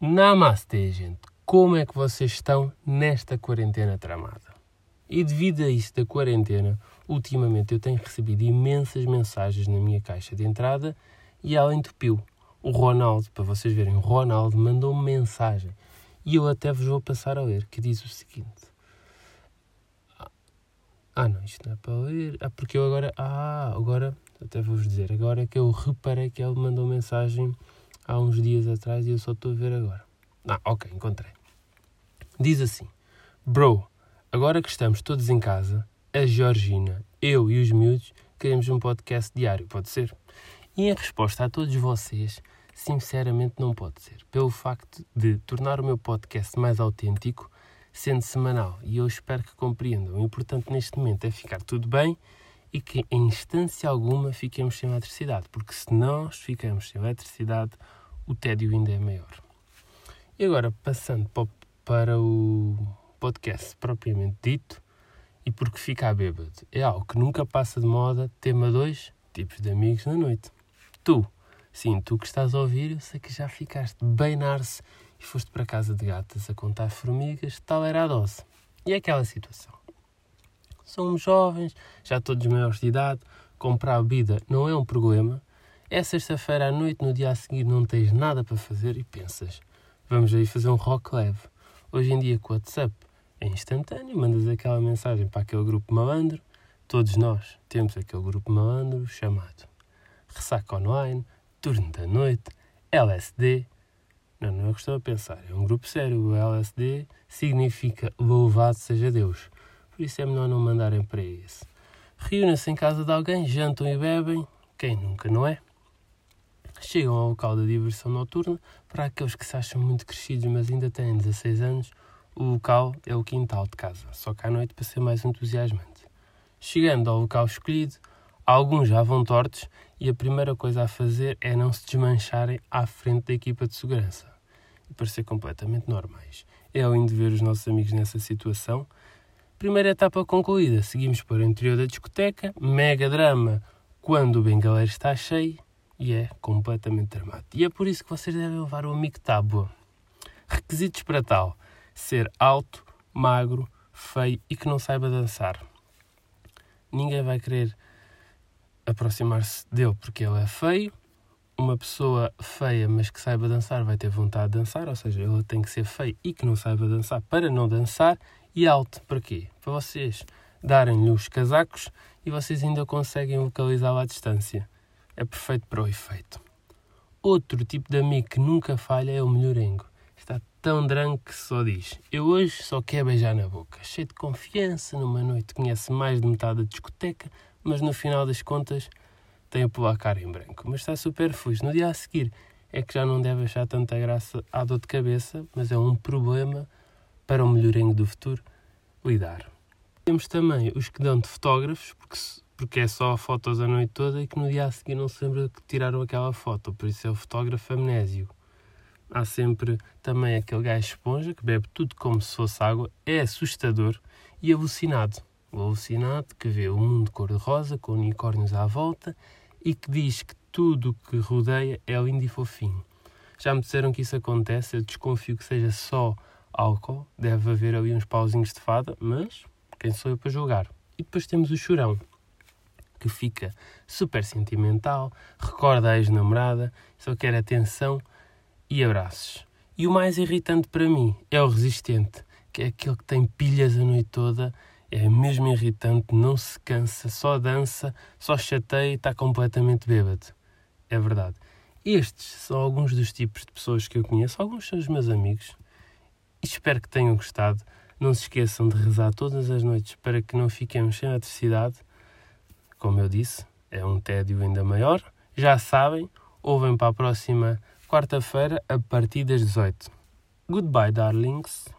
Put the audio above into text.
Namastê, gente. Como é que vocês estão nesta quarentena tramada? E devido a isso da quarentena, ultimamente eu tenho recebido imensas mensagens na minha caixa de entrada e ela entupiu. O Ronaldo, para vocês verem, o Ronaldo mandou -me mensagem e eu até vos vou passar a ler, que diz o seguinte. Ah, não, isto não é para ler. Ah, porque eu agora. Ah, agora. Até vou-vos dizer. Agora é que eu reparei que ele mandou mensagem há uns dias atrás e eu só estou a ver agora. Ah, ok, encontrei. Diz assim: Bro, agora que estamos todos em casa, a Georgina, eu e os miúdos queremos um podcast diário, pode ser? E em resposta a todos vocês, sinceramente não pode ser, pelo facto de tornar o meu podcast mais autêntico, sendo semanal. E eu espero que compreendam. O importante neste momento é ficar tudo bem e que em instância alguma fiquemos sem eletricidade, porque se nós ficamos sem eletricidade, o tédio ainda é maior. E agora, passando para o podcast propriamente dito, e porque ficar bêbado é algo que nunca passa de moda, tema 2, tipos de amigos na noite. Tu, sim, tu que estás a ouvir, eu sei que já ficaste bem narce e foste para casa de gatas a contar formigas, tal era a dose. E é aquela situação. Somos jovens, já todos maiores de idade, comprar bebida não é um problema, é sexta-feira à noite, no dia a seguir não tens nada para fazer e pensas, vamos aí fazer um rock leve. Hoje em dia com o WhatsApp é instantâneo, mandas aquela mensagem para aquele grupo malandro, todos nós temos aquele grupo malandro chamado Ressaca Online, Turno da Noite, LSD. Não, não é o que estou a pensar, é um grupo sério. O LSD significa Louvado seja Deus. Por isso é melhor não mandarem para esse. Reúnem-se em casa de alguém, jantam e bebem, quem nunca, não é? Chegam ao local da diversão noturna. Para aqueles que se acham muito crescidos, mas ainda têm 16 anos, o local é o quintal de casa, só que à noite para ser mais entusiasmante. Chegando ao local escolhido, alguns já vão tortos e a primeira coisa a fazer é não se desmancharem à frente da equipa de segurança e parecer completamente normais. É lindo ver os nossos amigos nessa situação. Primeira etapa concluída, seguimos para o interior da discoteca, mega drama quando o bengaleiro está cheio e é completamente tramado. E é por isso que vocês devem levar o amigo tábua. Requisitos para tal: ser alto, magro, feio e que não saiba dançar. Ninguém vai querer aproximar-se dele porque ele é feio. Uma pessoa feia, mas que saiba dançar, vai ter vontade de dançar, ou seja, ele tem que ser feio e que não saiba dançar para não dançar. E alto, para quê? Para vocês darem-lhe os casacos e vocês ainda conseguem localizá-lo à distância é perfeito para o efeito. Outro tipo de amigo que nunca falha é o melhorengo. Está tão drango que só diz: Eu hoje só quero beijar na boca. Cheio de confiança, numa noite conhece mais de metade da discoteca, mas no final das contas tem a pular cara em branco. Mas está super fujo. No dia a seguir é que já não deve achar tanta graça à dor de cabeça, mas é um problema para o melhorengo do futuro lidar. Temos também os que dão de fotógrafos, porque porque é só fotos a noite toda e que no dia a seguir não se lembra que tiraram aquela foto, por isso é o fotógrafo amnésio. Há sempre também aquele gajo esponja que bebe tudo como se fosse água, é assustador e alucinado. O alucinado que vê o mundo cor-de-rosa com unicórnios à volta e que diz que tudo o que rodeia é lindo e fofinho. Já me disseram que isso acontece, eu desconfio que seja só álcool, deve haver ali uns pauzinhos de fada, mas quem sou eu para julgar? E depois temos o chorão, que fica super sentimental, recorda a ex-namorada, só quer atenção e abraços. E o mais irritante para mim é o resistente, que é aquele que tem pilhas a noite toda, é mesmo irritante, não se cansa, só dança, só chateia e está completamente bêbado. É verdade. Estes são alguns dos tipos de pessoas que eu conheço, alguns são os meus amigos. Espero que tenham gostado. Não se esqueçam de rezar todas as noites para que não fiquemos sem eletricidade como eu disse, é um tédio ainda maior. Já sabem, ouvem para a próxima quarta-feira a partir das 18. Goodbye, darlings.